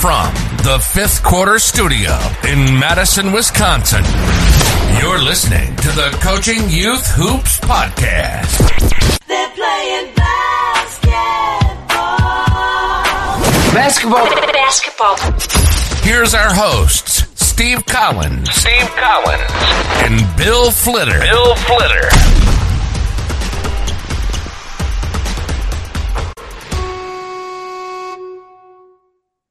From the fifth quarter studio in Madison, Wisconsin, you're listening to the Coaching Youth Hoops Podcast. They're playing Basketball. basketball. Basketball. Here's our hosts, Steve Collins. Steve Collins. And Bill Flitter. Bill Flitter.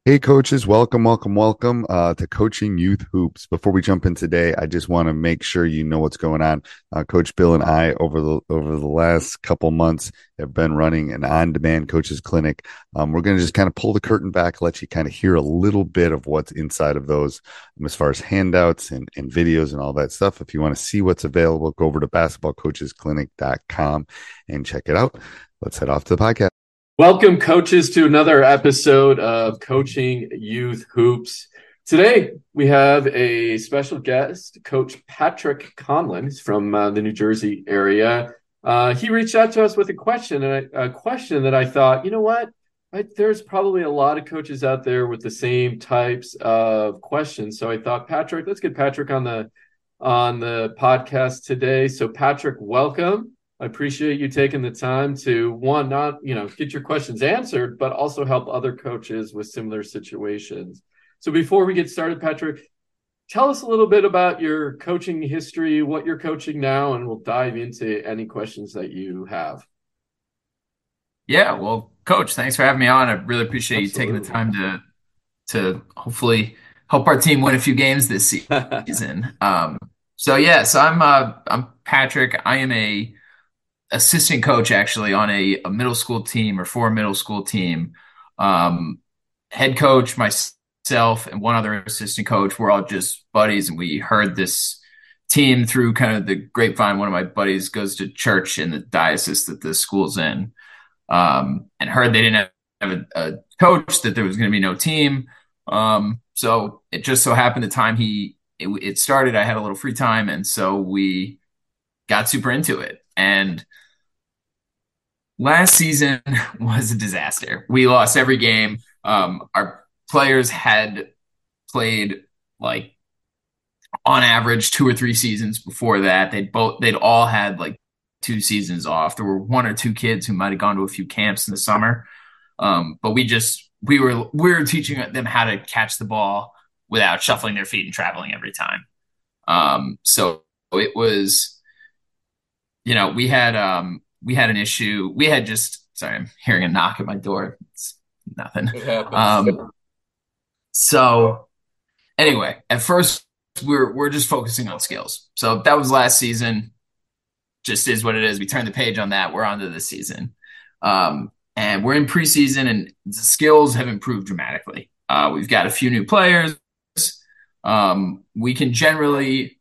Hey, coaches, welcome, welcome, welcome uh, to Coaching Youth Hoops. Before we jump in today, I just want to make sure you know what's going on. Uh, Coach Bill and I, over the over the last couple months, have been running an on-demand coaches clinic. Um, we're going to just kind of pull the curtain back, let you kind of hear a little bit of what's inside of those, um, as far as handouts and, and videos and all that stuff. If you want to see what's available, go over to basketballcoachesclinic.com and check it out. Let's head off to the podcast. Welcome, coaches, to another episode of Coaching Youth Hoops. Today, we have a special guest, Coach Patrick Conlon. He's from uh, the New Jersey area. Uh, he reached out to us with a question, and I, a question that I thought, you know what? I, there's probably a lot of coaches out there with the same types of questions. So I thought, Patrick, let's get Patrick on the on the podcast today. So, Patrick, welcome. I appreciate you taking the time to one, not you know, get your questions answered, but also help other coaches with similar situations. So before we get started, Patrick, tell us a little bit about your coaching history, what you're coaching now, and we'll dive into any questions that you have. Yeah, well, coach, thanks for having me on. I really appreciate Absolutely. you taking the time to to hopefully help our team win a few games this season. um, so yeah, so I'm uh, I'm Patrick. I am a assistant coach actually on a, a middle school team or for a middle school team. Um, head coach, myself, and one other assistant coach. We're all just buddies, and we heard this team through kind of the grapevine. One of my buddies goes to church in the diocese that the school's in, um, and heard they didn't have a, a coach, that there was going to be no team. Um, so it just so happened the time he it, it started, I had a little free time, and so we got super into it. And last season was a disaster. We lost every game. Um, our players had played like on average two or three seasons before that. They'd both they'd all had like two seasons off. There were one or two kids who might have gone to a few camps in the summer. Um, but we just we were we were teaching them how to catch the ball without shuffling their feet and traveling every time. Um, so it was, you know, we had um we had an issue. We had just sorry, I'm hearing a knock at my door. It's nothing. Um, so anyway, at first we're we're just focusing on skills. So that was last season. Just is what it is. We turned the page on that. We're on to this season. Um, and we're in preseason and the skills have improved dramatically. Uh, we've got a few new players. Um, we can generally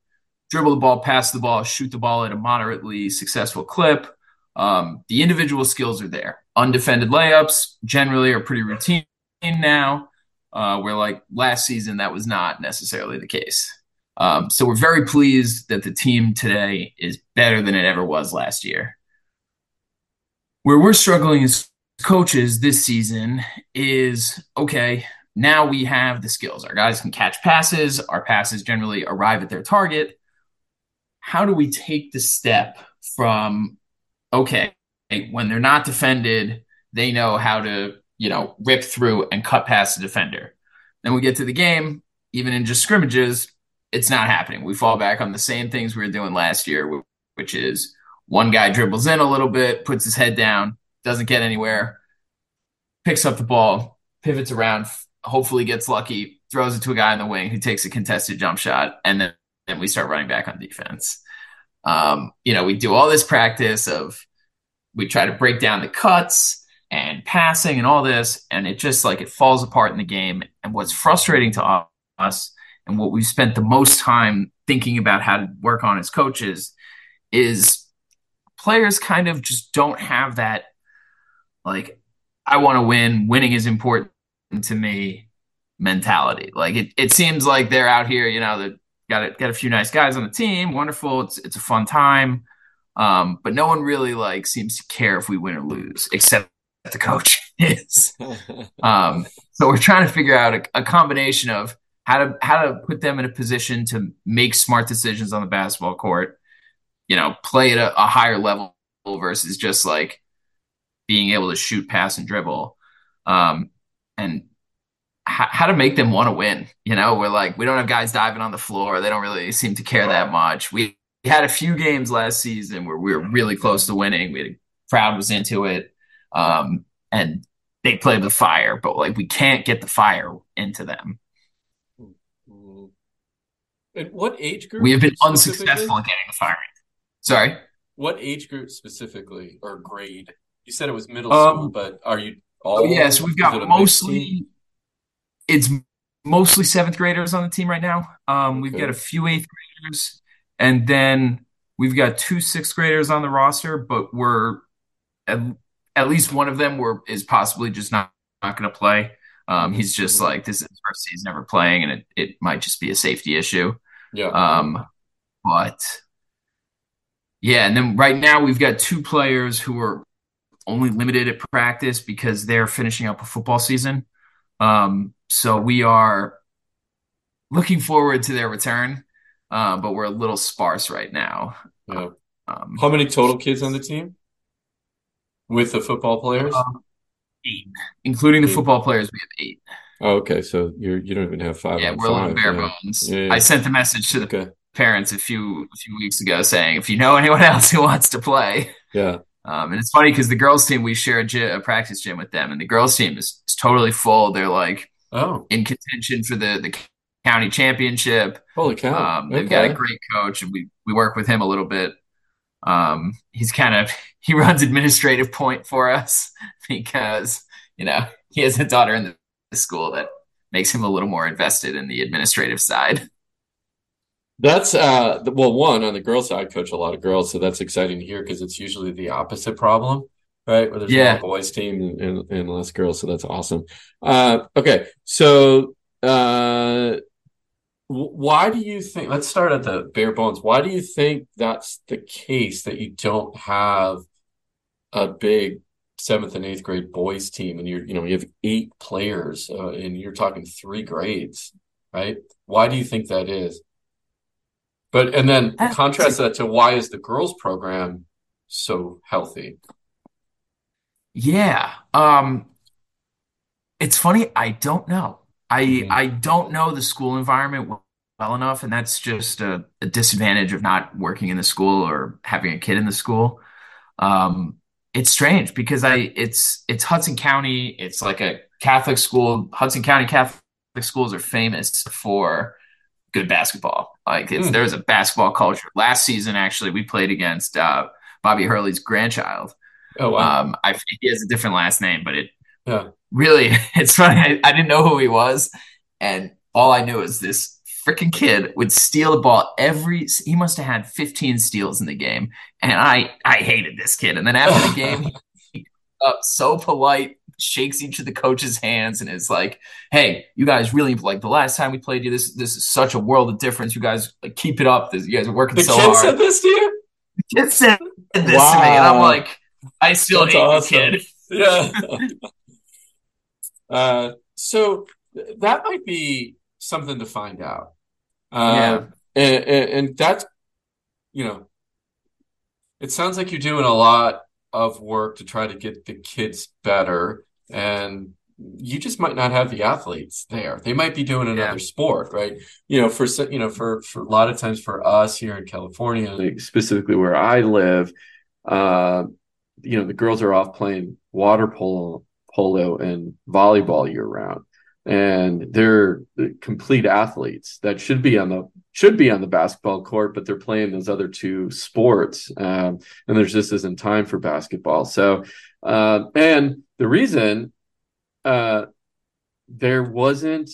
dribble the ball, pass the ball, shoot the ball at a moderately successful clip. Um, the individual skills are there. Undefended layups generally are pretty routine now. Uh, where like last season that was not necessarily the case. Um, so we're very pleased that the team today is better than it ever was last year. Where we're struggling as coaches this season is okay, now we have the skills. Our guys can catch passes, our passes generally arrive at their target. How do we take the step from, okay, when they're not defended, they know how to, you know, rip through and cut past the defender. Then we get to the game, even in just scrimmages, it's not happening. We fall back on the same things we were doing last year, which is one guy dribbles in a little bit, puts his head down, doesn't get anywhere, picks up the ball, pivots around, hopefully gets lucky, throws it to a guy in the wing who takes a contested jump shot, and then, then we start running back on defense. Um, you know, we do all this practice of we try to break down the cuts and passing and all this, and it just like it falls apart in the game. And what's frustrating to us and what we've spent the most time thinking about how to work on as coaches is players kind of just don't have that like I want to win, winning is important to me mentality. Like it, it seems like they're out here, you know, that got a, got a few nice guys on the team, wonderful. It's it's a fun time. Um, but no one really like seems to care if we win or lose, except the coach is. um, so we're trying to figure out a, a combination of how to how to put them in a position to make smart decisions on the basketball court, you know, play at a, a higher level versus just like being able to shoot, pass, and dribble, um, and how to make them want to win. You know, we're like we don't have guys diving on the floor; they don't really seem to care that much. We had a few games last season where we were really close to winning. We had a crowd was into it, um, and they played the fire, but like we can't get the fire into them. And what age group? We have been unsuccessful in getting the firing. Sorry. What age group specifically or grade? You said it was middle Um, school, but are you all? Oh, yeah, so we've got mostly? It's mostly seventh graders on the team right now. Um, we've Okay. got a few eighth graders, and then we've got two sixth graders on the roster, but we're at, at least one of them were is possibly just not not going to play. Um, he's just like this is his first season ever playing, and it, it might just be a safety issue. Yeah. Um, but yeah, and then right now we've got two players who are only limited at practice because they're finishing up a football season. Um, so we are looking forward to their return, uh, but we're a little sparse right now. yeah. Um, How many total kids on the team with the football players? Um, eight, including the football players, we have eight. oh, okay. So you're you don't even have five. Yeah, we're a little bare yeah. bones. Yeah. I sent the message to the Okay. parents a few a few weeks ago saying if you know anyone else who wants to play. Yeah. Um, and it's funny because the girls team we share a, gy- a practice gym with them, and the girls team is, is totally full. They're like Oh, in contention for the the county championship. holy cow. Um, they've got a great coach, and we we work with him a little bit. Um, he's kind of he runs administrative point for us because you know he has a daughter in the, the school that makes him a little more invested in the administrative side. That's uh well, one on the girls' side, I coach a lot of girls, so that's exciting to hear because it's usually the opposite problem, right? Where there's Yeah. more boys team and, and, and less girls, so that's awesome. Uh, okay, so uh, why do you think? Let's start at the bare bones. Why do you think that's the case that you don't have a big seventh and eighth grade boys team, and you're you know you have eight players, uh, and you're talking three grades, right? Why do you think that is? But and then contrast that to why is the girls program so healthy? Yeah. Um it's funny, I don't know. I Mhm. I don't know the school environment well, well enough, and that's just a, a disadvantage of not working in the school or having a kid in the school. Um it's strange because I it's it's Hudson County, it's like a Catholic school. Hudson County Catholic schools are famous for good basketball. Like it's Hmm. there's a basketball culture. Last season actually we played against uh Bobby Hurley's grandchild. Oh wow. Um, I he has a different last name, but it Yeah. really it's funny. I, I didn't know who he was, and all I knew is this freaking kid would steal the ball every. He must have had 15 steals in the game, and I I hated this kid. And then after the game, he up so polite shakes each of the coaches' hands and is like, "Hey, you guys really like the last time we played you. This this is such a world of difference. You guys like keep it up. This, you guys are working The so kid hard." said this to you? The kid said this to me, and I'm like, I still That's hate awesome. kid. Yeah. uh, so th- that might be something to find out. Uh, Yeah. and, and, and that's, you know, it sounds like you're doing a lot of work to try to get the kids better, and you just might not have the athletes there. They might be doing another Yeah. sport, right? You know, for you know, for for a lot of times for us here in California, like specifically where I live, uh, you know, the girls are off playing water polo, polo and volleyball year round, and they're complete athletes that should be on the should be on the basketball court, but they're playing those other two sports, um, and there's just isn't time for basketball. So, uh, and the reason uh, there wasn't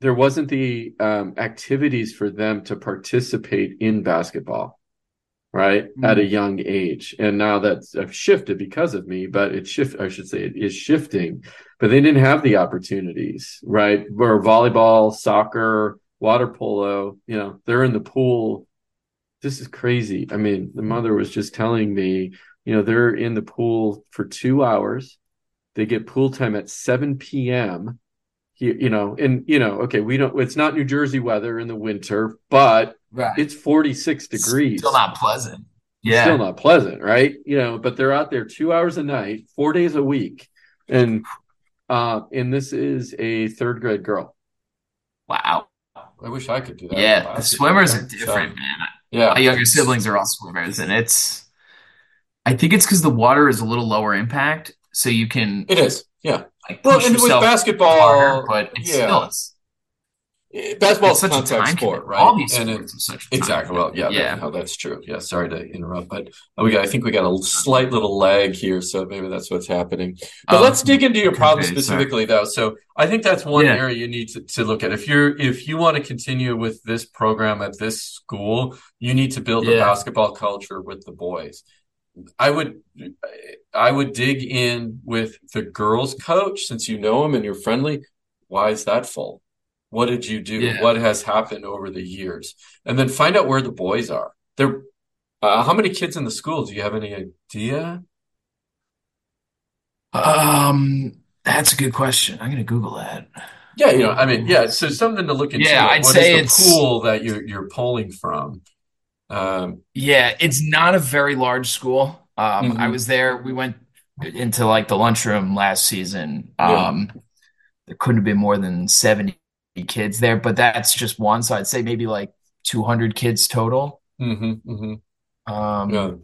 there wasn't the um, activities for them to participate in basketball right at a young age. And now that's uh, shifted because of me but it shift i should say it is shifting. But they didn't have the opportunities right? Where volleyball soccer water polo you know they're in the pool. This is crazy. I mean the mother was just telling me you know they're in the pool for two hours. They get pool time at 7 p.m you, you know and you know okay we don't it's not new jersey weather in the winter but Right. it's 46 degrees Still not pleasant. Yeah. still not pleasant, right? You know, but they're out there two hours a night, four days a week, and uh, and this is a third grade girl. wow. I wish I could do that. Yeah. The swimmers are So, different, man. yeah, My younger siblings are all swimmers, and it's. I think it's because the water is a little lower impact, so you can it is. Yeah, like well, and with basketball, harder, but it's yeah. still it's, Eh, basketball is a such a contact time sport, right? All these And it- are such a Exactly. Well, yeah, yeah. No, that's true. Yeah, sorry to interrupt, but we got. I think we got a slight little lag here, so maybe that's what's happening. But Oh, let's dig into your problem sorry. specifically, though. So I think that's one Yeah. area you need to, to look at. If you're if you want to continue with this program at this school, you need to build a basketball culture with the boys. I would I would dig in with the girls coach since you know him and you're friendly. Why is that full? What did you do? Yeah. What has happened over the years? And then find out where the boys are. They're uh, how many kids in the school? Do you have any idea? Um, that's a good question. I'm gonna Google that. Yeah, you know, I mean, yeah, so something to look into. Yeah, I'd what say is it's- the pool that you're you're pulling from? Um, Yeah, it's not a very large school. Um, Mhm. I was there. We went into like the lunchroom last season. Yeah. Um, there couldn't have been more than 70 kids there, but that's just one. So I'd say maybe like 200 kids total. mhm, mhm. Um, Yeah.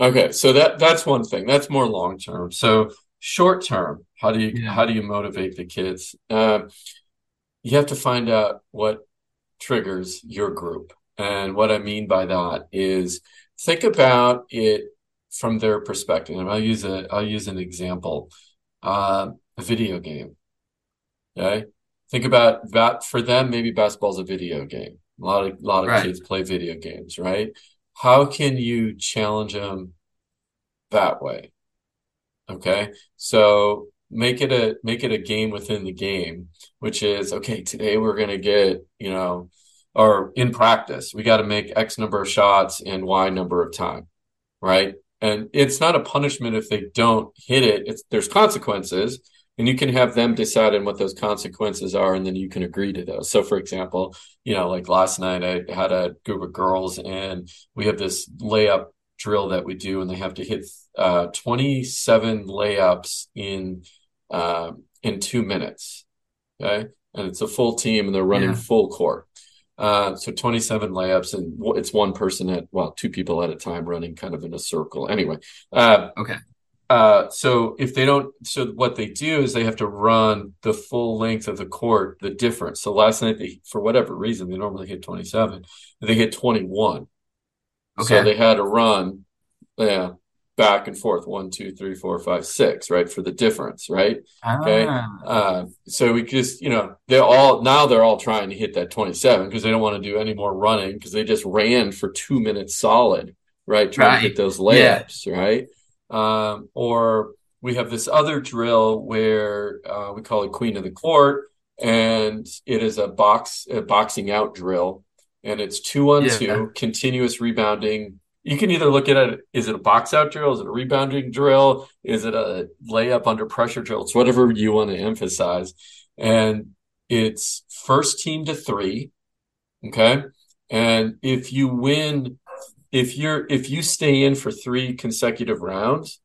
Okay, so that that's one thing. That's more long term. So short term, how do you Yeah. how do you motivate the kids? Uh, you have to find out what triggers your group. And what I mean by that is think about it from their perspective. And I'll use a I'll use an example. Uh, a video game. Okay? Think about that for them, maybe basketball's a video game. A lot of a lot of Right. kids play video games, right? How can you challenge them that way? Okay. So make it a make it a game within the game, which is okay, today we're gonna get, you know, or in practice, we got to make X number of shots in Y number of time, right? And it's not a punishment if they don't hit it. It's there's consequences, and you can have them decide on what those consequences are, and then you can agree to those. So, for example, you know, like last night, I had a group of girls, and we have this layup drill that we do, and they have to hit uh, 27 layups in um, in two minutes. Okay, and it's a full team, and they're running Yeah. full court. Uh, so 27 layups, and it's one person at well, two people at a time running kind of in a circle. Anyway, uh, Okay. uh, so if they don't, so what they do is they have to run the full length of the court, the difference. So last night they, for whatever reason, they normally hit 27, they hit 21. So Okay. they had to run, yeah, back and forth, one, two, three, four, five, six, right, for the difference, right? Okay. Ah, Uh, so we just, you know, they're all now they're all trying to hit that 27 because they don't want to do any more running because they just ran for two minutes solid, right? Trying to hit Right. those Yeah. layups, right? Um, or we have this other drill where uh, we call it Queen of the Court, and it is a box a boxing out drill, and it's two on Yeah. two, continuous rebounding. You can either look at it: is it a box out drill? Is it a rebounding drill? Is it a layup under pressure drill? It's whatever you want to emphasize, and it's first team to three. Okay, and if you win, if you're if you stay in for three consecutive rounds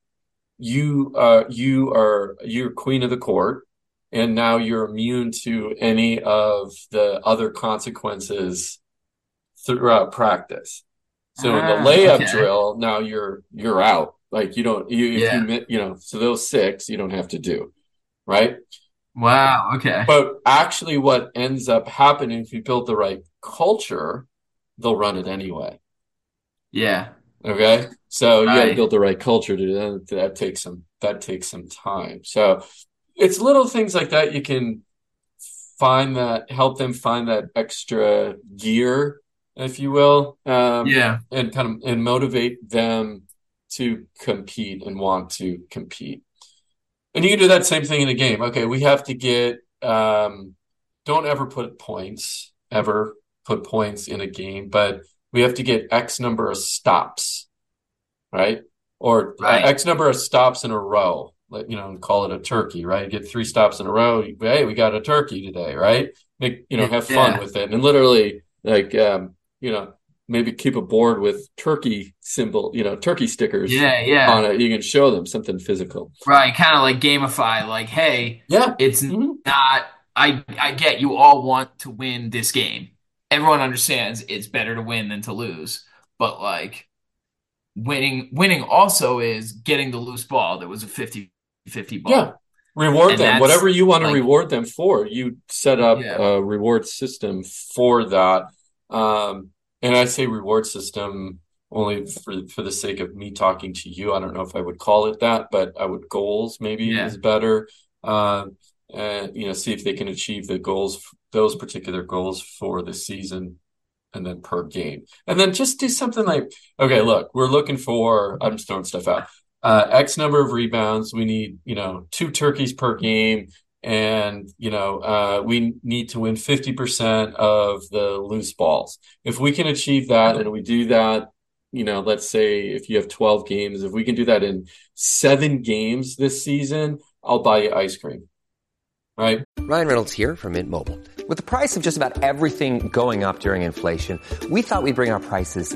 you uh you are you're queen of the court and now you're immune to any of the other consequences throughout practice so in the Ah, layup okay. drill now you're you're out like you don't you if Yeah. you you know so those six you don't have to do right Wow. Okay. but actually what ends up happening if you build the right culture they'll run it anyway Yeah. Okay. So you got to build the right culture to that. That takes some, that takes some time. So it's little things like that. You can find that, help them find that extra gear, if you will. Um, Yeah. and kind of, and motivate them to compete and want to compete. And you can do that same thing in a game. Okay. We have to get, um, don't ever put points, ever put points in a game, but we have to get X number of stops, right? Or Right. X number of stops in a row, like, you know, call it a turkey, right? Get three stops in a row. Hey, we got a turkey today, right? Make, you know, have fun Yeah. with it. And literally, like, um, you know, maybe keep a board with turkey symbol, you know, turkey stickers Yeah. Yeah. on it. You can show them something physical. Right. Kind of like gamify. Like, hey, Yeah. it's Mhm. not. I I get you all want to win this game. Everyone understands it's better to win than to lose. But like winning winning also is getting the loose ball that was a 50-50 ball. Yeah. Reward And them. Whatever you want to like- reward them for, you set up Yeah. a reward system for that. Um, and I say reward system only for for the sake of me talking to you. I don't know if I would call it that, but I would goals maybe Yeah. is better. Um, and you know, see if they can achieve the goals, those particular goals for the season and then per game. And then just do something like, okay, look, we're looking for, I'm just throwing stuff out. Uh, X number of rebounds. We need, you know, two turkeys per game. And, you know, uh, we need to win 50% of the loose balls. If we can achieve that and we do that, you know, let's say if you have 12 games, if we can do that in seven games this season, I'll buy you ice cream. Right. Ryan Reynolds here from Mint Mobile. With the price of just about everything going up during inflation, we thought we'd bring our prices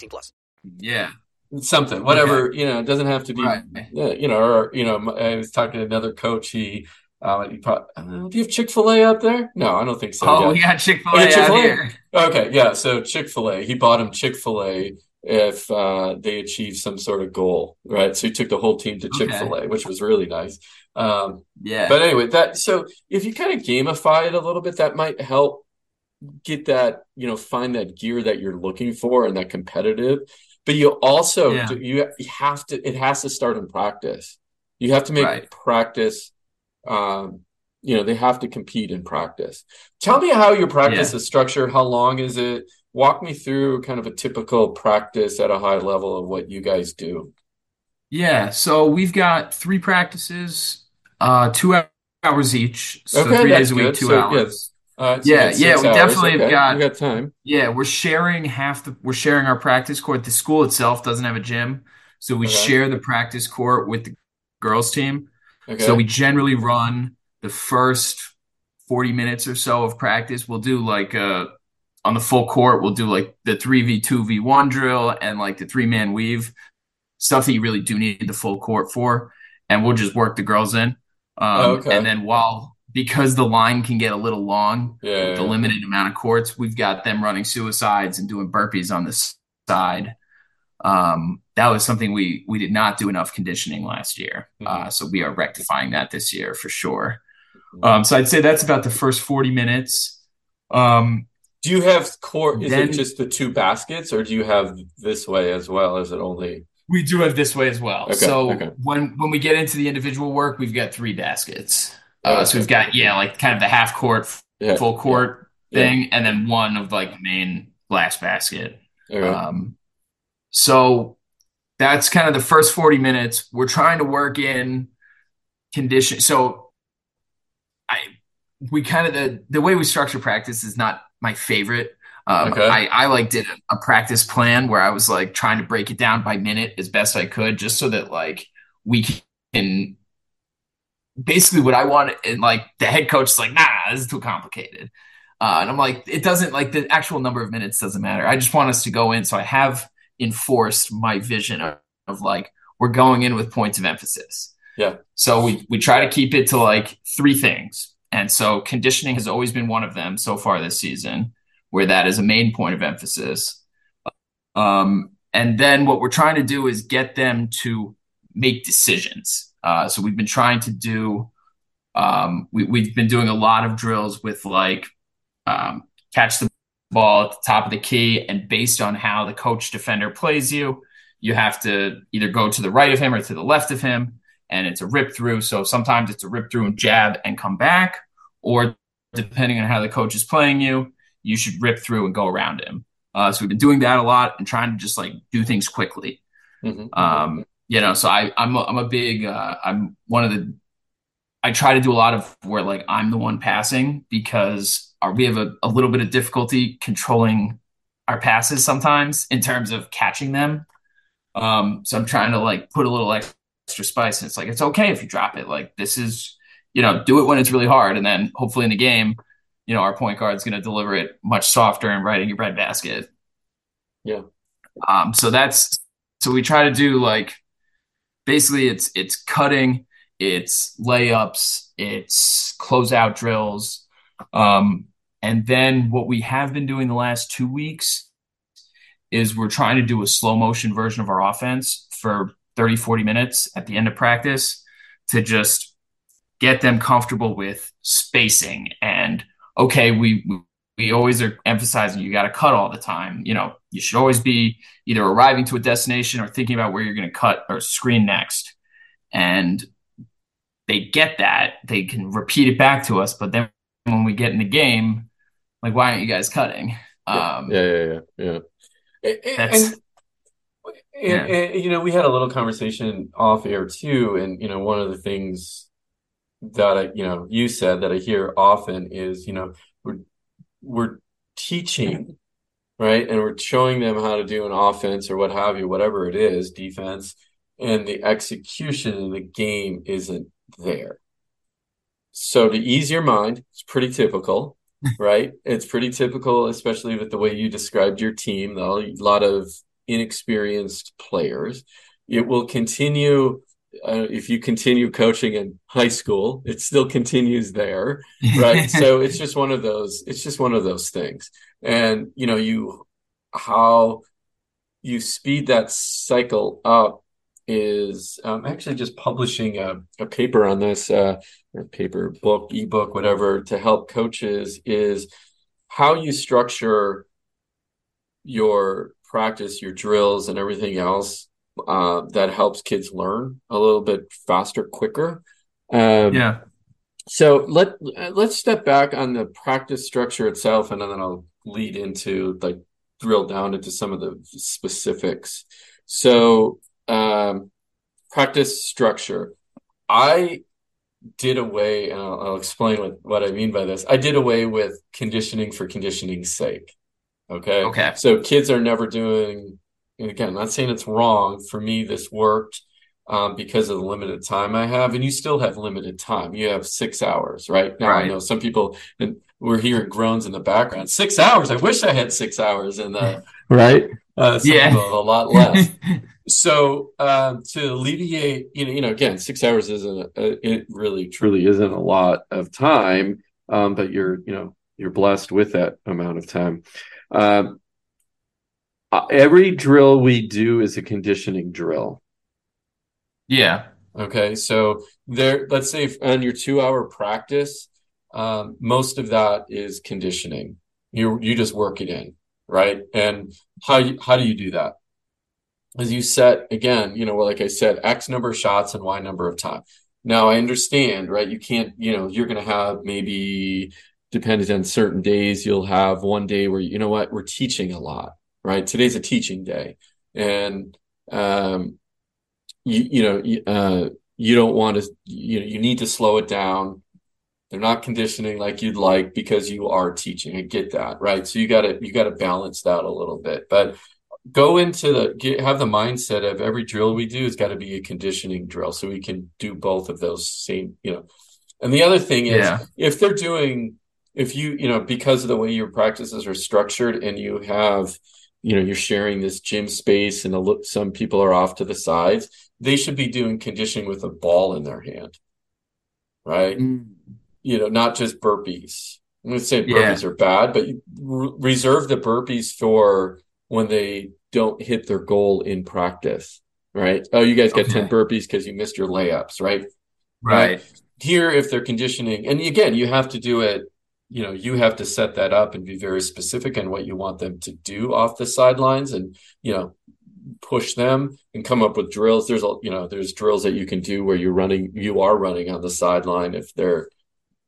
plus. Yeah. something, whatever, you know, it doesn't have to be, Right. you know, or, you know, I was talking to another coach. He, uh, he probably, uh, do you have Chick-fil-A out there? No, I don't think so. Oh, yet. we got Oh, Chick-fil-A yeah, out Chick-fil-A? here. Okay, yeah. So Chick-fil-A, he bought him Chick-fil-A if uh, they achieved some sort of goal, right? So he took the whole team to Chick-fil-A, which was really nice. Um, Yeah. but anyway, that so if you kind of gamify it a little bit, that might help get that, you know, find that gear that you're looking for and that competitive. But you also Yeah. do, you you have to it has to start in practice. You have to make Right. practice um you know, they have to compete in practice. Tell me how your practice Yeah. is structured. How long is it? Walk me through kind of a typical practice at a high level of what you guys do. Yeah, so we've got three practices, uh, two hours each. So Okay, three days a week, good. two So, hours. yes. Uh, so Yeah, yeah, we hours. definitely have got- we got time. Yeah, we're sharing half the we're sharing our practice court. The school itself doesn't have a gym, so we Okay. share the practice court with the girls team. Okay. So we generally run the first 40 minutes or so of practice, we'll do like uh on the full court, we'll do like the 3v2 v1 drill and like the three man weave stuff that you really do need the full court for. And we'll just work the girls in. Um, Oh, okay. And then while because the line can get a little long Yeah, with the limited amount of courts, we've got them running suicides and doing burpees on the side. Um, that was something we we did not do enough conditioning last year, Mm-hmm. uh, so we are rectifying that this year for sure. Um, so I'd say that's about the first forty minutes. Um, Do you have core? Is Then- it just the two baskets, or do you have this way as well? Is it only? We do have this way as well. Okay, so okay. when when we get into the individual work, we've got three baskets. Uh, So we've got yeah, like kind of the half court, Yeah, full court yeah. thing, and then one of like the main glass basket. Okay. Um, so that's kind of the first 40 minutes. We're trying to work in condition. So I we kind of the the way we structure practice is not my favorite. Um, Okay. I, I like did a, a practice plan where I was like trying to break it down by minute as best I could, just so that like we can basically what I want. And like the head coach is like, nah, this is too complicated. Uh, and I'm like, it doesn't like the actual number of minutes doesn't matter. I just want us to go in. So I have enforced my vision of, of like we're going in with points of emphasis. Yeah. So we we try to keep it to like three things. And so conditioning has always been one of them so far this season, where that is a main point of emphasis. Um, and then what we're trying to do is get them to make decisions. Uh, so we've been trying to do, um, we, we've been doing a lot of drills with like um, catch the ball at the top of the key, and based on how the coach defender plays you, you have to either go to the right of him or to the left of him, and it's a rip through. So sometimes it's a rip through and jab and come back, or depending on how the coach is playing you, you should rip through and go around him. Uh, so we've been doing that a lot and trying to just like do things quickly. Mhm. Um, you know, so I, I'm a, I'm a big, uh, I'm one of the, I try to do a lot of where like I'm the one passing because our, we have a, a little bit of difficulty controlling our passes sometimes in terms of catching them. Um, so I'm trying to like put a little extra spice. And it's like, it's okay if you drop it. Like this is, you know, do it when it's really hard. And then hopefully in the game, you know, our point guard's going to deliver it much softer and right in your bread basket. Yeah. Um, so that's so we try to do like basically it's it's cutting, it's layups, it's closeout drills. Um, and then what we have been doing the last two weeks is we're trying to do a slow motion version of our offense for 30, 40 minutes at the end of practice to just get them comfortable with spacing and okay, we we always are emphasizing you got to cut all the time. You know, you should always be either arriving to a destination or thinking about where you're going to cut or screen next. And they get that. They can repeat it back to us, but then when we get in the game, like why aren't you guys cutting? Um yeah, yeah, yeah, yeah. And, and, That's- and, and, and, you know, we had a little conversation off air too, and you know, one of the things that I, you know, you said that I hear often is, you know, we're we're teaching, right, and we're showing them how to do an offense or what have you, whatever it is, defense, and the execution in the game isn't there. So to ease your mind, it's pretty typical, right? It's pretty typical, especially with the way you described your team, a lot of inexperienced players. It will continue uh, if you continue coaching in high school, it still continues there, right? so it's just one of those. It's just one of those things, and you know, you how you speed that cycle up is um, actually just publishing a, a paper on this, uh, paper, book, ebook, whatever, to help coaches is how you structure your practice, your drills, and everything else uh, that helps kids learn a little bit faster, quicker. Um, yeah. So let let's step back on the practice structure itself, and then I'll lead into like drill down into some of the specifics. So um, practice structure, I did away, and I'll, I'll explain what, what I mean by this. I did away with conditioning for conditioning's sake. Okay. Okay. So kids are never doing, and again, I'm not saying it's wrong. For me, this worked. um, because of the limited time I have, and you still have limited time. You have six hours, right? Now Right. I know some people, and we're hearing groans in the background. Six hours. I wish I had six hours in the right. Uh, Yeah. a lot less. so um, to alleviate, you know, you know, again, six hours isn't a, it really truly isn't a lot of time, um, but you're you know you're blessed with that amount of time. Um, uh, every drill we do is a conditioning drill. Yeah. Okay, so there, let's say on your two hour practice, um, most of that is conditioning. You you just work it in, right? And how how do you do that? As you set again, you know, like I said, X number of shots and Y number of time. Now I understand, right? You can't, you know, you're going to have maybe depending on certain days, you'll have one day where you know what, we're teaching a lot, right? Today's a teaching day, and um, you you know uh, you don't want to you know you need to slow it down. They're not conditioning like you'd like because you are teaching. I get that, right? So you got to you got to balance that a little bit, but go into the get, have the mindset of every drill we do has got to be a conditioning drill so we can do both of those same you know and the other thing is Yeah. if they're doing if you you know because of the way your practices are structured and you have you know you're sharing this gym space and a look some people are off to the sides they should be doing conditioning with a ball in their hand right mm. You know not just burpees i'm going to say Yeah. burpees are bad but you re- reserve the burpees for when they don't hit their goal in practice right oh you guys got 10 Okay. burpees because you missed your layups right Right. here if they're conditioning and again you have to do it you know you have to set that up and be very specific on what you want them to do off the sidelines and you know push them and come up with drills there's a you know there's drills that you can do where you're running you are running on the sideline if they're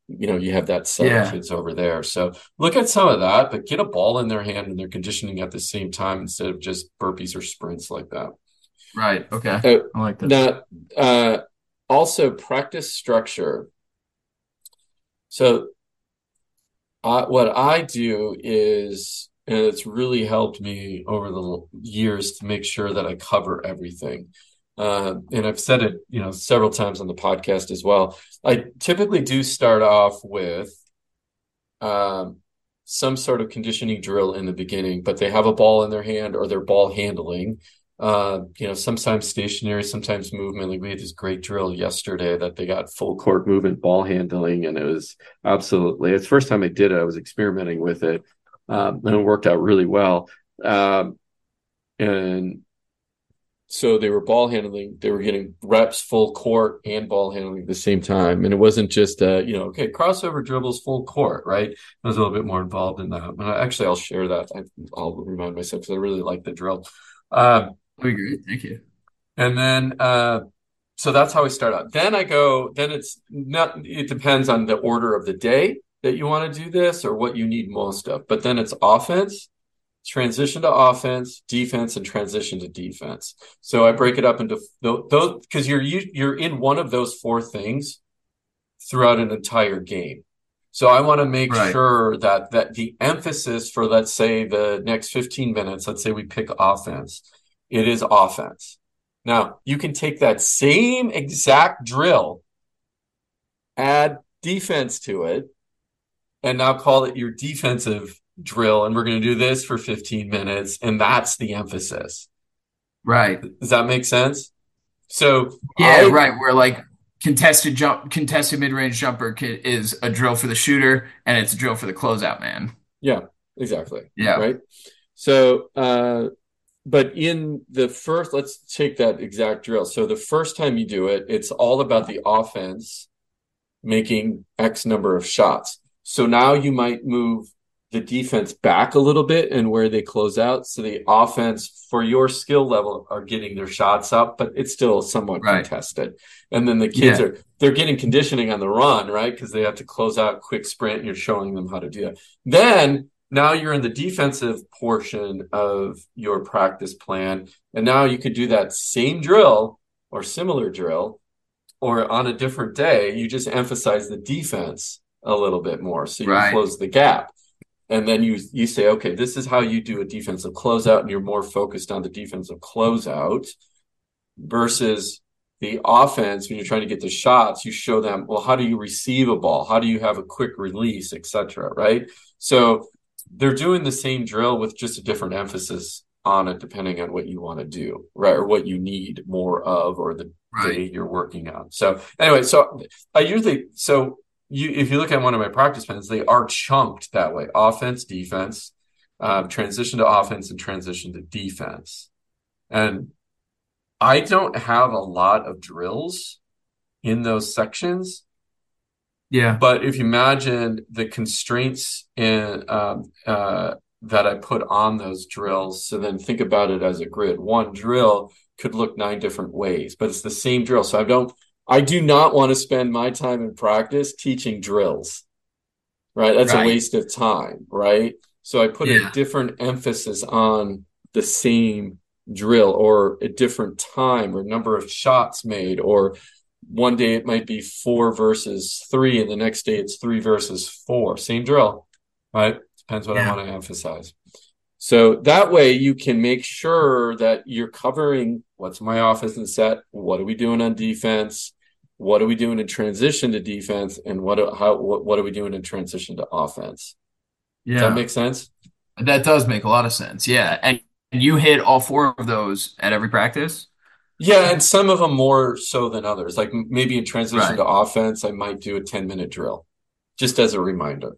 you know you have that set Yeah. of kids over there so look at some of that but get a ball in their hand and they're conditioning at the same time instead of just burpees or sprints like that Right. Okay. Uh, I like that. now, uh, also practice structure. So, uh, what I do is, and it's really helped me over the years to make sure that I cover everything. Uh, and I've said it, you know, several times on the podcast as well. I typically do start off with um, some sort of conditioning drill in the beginning, but they have a ball in their hand or they're ball handling. Uh, you know, sometimes stationary, sometimes movement. Like we had this great drill yesterday that they got full court movement ball handling, and it was absolutely. It's the first time I did it. I was experimenting with it, um, and it worked out really well. Um, and so they were ball handling. They were getting reps full court and ball handling at the same time, and it wasn't just uh, you know, okay, crossover dribbles full court, right? I was a little bit more involved in that. And I, actually, I'll share that. I, I'll remind myself because I really like the drill. Um, That'd be great. Thank you. and then, uh, so that's how we start out. Then I go, then it's not, it depends on the order of the day that you want to do this or what you need most of. But then it's offense, transition to offense, defense, and transition to defense. So I break it up into tho- those because you're you- you're in one of those four things throughout an entire game. So I want to make Right. sure that that the emphasis for let's say the next 15 minutes, let's say we pick offense, it is offense. Now, you can take that same exact drill, add defense to it, and now call it your defensive drill. And we're going to do this for 15 minutes. And that's the emphasis. Right. Does that make sense? So, Yeah, I- right. Where like contested jump, contested mid range jumper is a drill for the shooter, and it's a drill for the closeout man. Yeah, exactly. Yeah. Right. So, uh, but in the first, let's take that exact drill. So the first time you do it, it's all about the offense making X number of shots. So now you might move the defense back a little bit and where they close out. So the offense for your skill level are getting their shots up, but it's still somewhat Right. contested. And then the kids Yeah. are, they're getting conditioning on the run, right? Because they have to close out quick sprint and you're showing them how to do that. Then now you're in the defensive portion of your practice plan. And now you could do that same drill or similar drill, or on a different day, you just emphasize the defense a little bit more. So you Right. close the gap. And then you you say, okay, this is how you do a defensive closeout, and you're more focused on the defensive closeout versus the offense, when you're trying to get the shots, you show them, well, how do you receive a ball? How do you have a quick release, etc. Right. So they're doing the same drill with just a different emphasis on it, depending on what you want to do, right, or what you need more of, or the Right. day you're working on. So anyway, so I usually so you if you look at one of my practice plans, they are chunked that way: offense, defense, um, transition to offense, and transition to defense. And I don't have a lot of drills in those sections. Yeah. But if you imagine the constraints in um, uh, that I put on those drills, so then think about it as a grid. One drill could look nine different ways, but it's the same drill. So I don't, I do not want to spend my time in practice teaching drills, right? That's Right. a waste of time, right? So I put Yeah. a different emphasis on the same drill or a different time or number of shots made or one day it might be four versus three and the next day it's three versus four same drill right depends what i want to emphasize so that way you can make sure that you're covering what's my offense and set what are we doing on defense what are we doing in transition to defense and what how what, what are we doing in transition to offense Yeah. does that make sense That does make a lot of sense. Yeah. And and you hit all four of those at every practice? Yeah, and some of them more so than others. Like maybe in transition Right. to offense, I might do a 10 minute drill just as a reminder,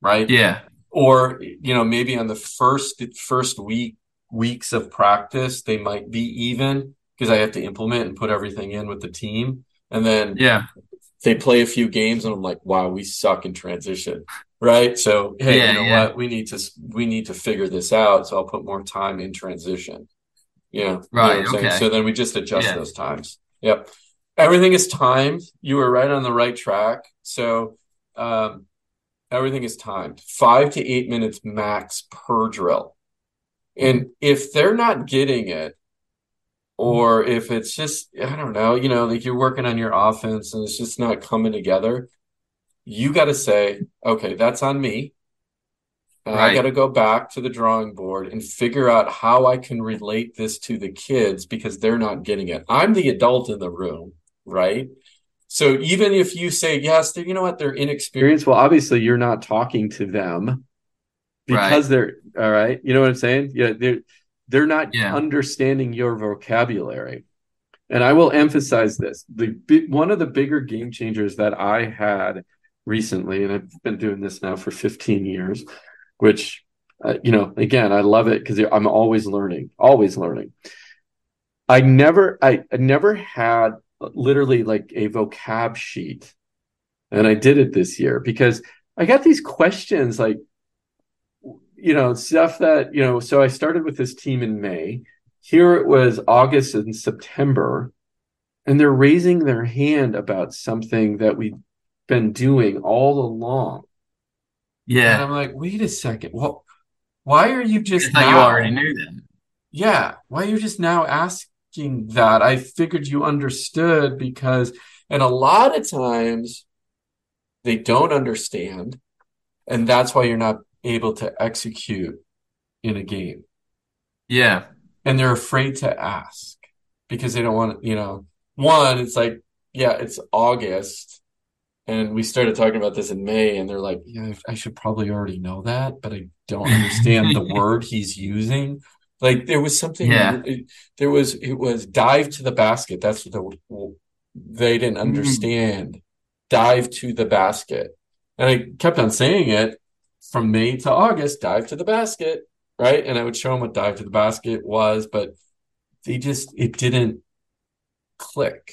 right? Yeah. Or, you know, maybe on the first first week weeks of practice, they might be even because I have to implement and put everything in with the team. And then Yeah. they play a few games and I'm like, wow, we suck in transition. Right. So, hey, Yeah, you know yeah. what? We need to, we need to figure this out. So I'll put more time in transition. Yeah. You know Right, okay. So then we just adjust Yeah. those times. Yep. Everything is timed. You were right on the right track. So, um, everything is timed five to eight minutes max per drill. And if they're not getting it, or if it's just, I don't know, you know, like you're working on your offense and it's just not coming together, you got to say, okay, that's on me. And I got to go back to the drawing board and figure out how I can relate this to the kids because they're not getting it. I'm the adult in the room, right? So even if you say, yes, you know what, they're inexperienced, well, obviously you're not talking to them because they're all right. You know what I'm saying? Yeah, they're they're not Yeah. understanding your vocabulary. And I will emphasize this: the one of the bigger game changers that I had recently, and I've been doing this now for 15 years, which uh, you know, again, I love it because I'm always learning, always learning. I never, I, I never had literally like a vocab sheet, and I did it this year because I got these questions like, you know, stuff that you know. So I started with this team in May. Here it was August and September, and they're raising their hand about something that we've been doing all along. Yeah. And. I'm like, wait a second. Well, why are you just now, you already knew that. Yeah, why are you just now asking that? I figured you understood because, and a lot of times they don't understand, and that's why you're not able to execute in a game. Yeah. And they're afraid to ask because they don't want, to, you know, one, it's like, yeah, it's August. And we started talking about this in May, and they're like, yeah, I should probably already know that, but I don't understand the word he's using. Like there was something, Yeah. there was, it was dive to the basket. That's what the, they didn't Mm. understand. Dive to the basket. And I kept on saying it from May to August, dive to the basket, right? And I would show them what dive to the basket was, but they just, it didn't click.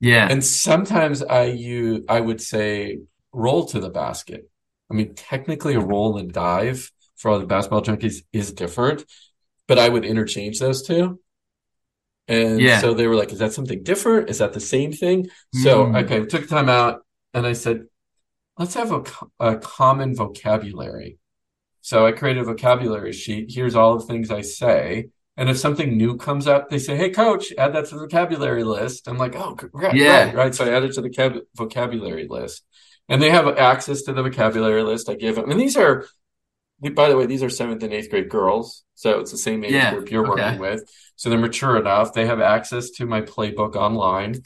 Yeah. And sometimes I use, I would say roll to the basket. I mean, technically a roll and dive for all the basketball junkies is different, but I would interchange those two. And Yeah. so they were like, is that something different? Is that the same thing? So, Mm. okay, took time out and I said, let's have a, a common vocabulary. So I created a vocabulary sheet. Here's all the things I say. And if something new comes up, they say, Hey, coach, add that to the vocabulary list. I'm like, Oh, right, Yeah. right, right. So I add it to the cab- vocabulary list. And they have access to the vocabulary list I give them. And these are by the way, these are seventh and eighth grade girls, so it's the same age Yeah, group you're okay. working with. So they're mature enough. They have access to my playbook online.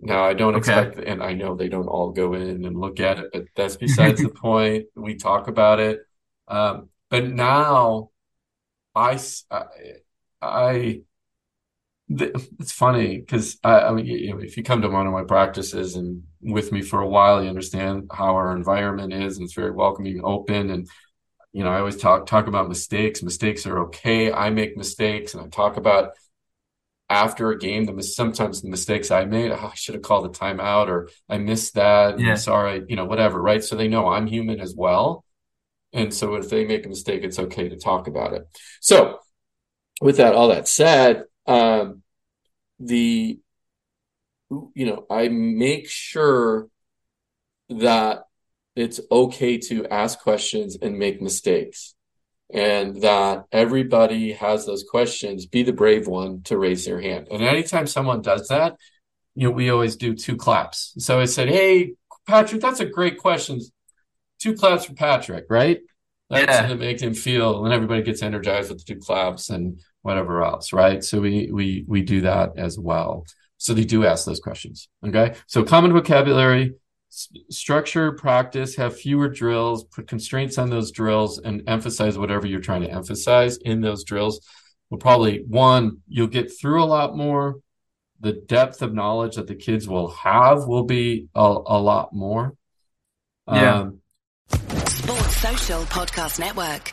Now, I don't Okay. expect, and I know they don't all go in and look at it, but that's besides the point. We talk about it. Um, but now I, th- it's funny because I, I mean, you know, if you come to one of my practices and with me for a while, you understand how our environment is, and it's very welcoming, and open, and you know, I always talk talk about mistakes. Mistakes are okay. I make mistakes, and I talk about after a game the sometimes the mistakes I made. Oh, I should have called a timeout, or I missed that. Yeah. sorry, you know, whatever. Right? So they know I'm human as well, and so if they make a mistake, it's okay to talk about it. So, with that, all that said, um, the you know, I make sure that it's okay to ask questions and make mistakes. And that everybody has those questions, be the brave one to raise their hand. And anytime someone does that, you know, we always do two claps. So I said, Hey, Patrick, that's a great question. Two claps for Patrick, right? That's Yeah. to make him feel, and everybody gets energized with the two claps and whatever else, right? So we we we do that as well. So they do ask those questions. Okay. So common vocabulary, s- structure, practice, have fewer drills, put constraints on those drills, and emphasize whatever you're trying to emphasize in those drills. Will probably one, you'll get through a lot more. The depth of knowledge that the kids will have will be a, a lot more. Yeah. Um, Sports Social Podcast Network.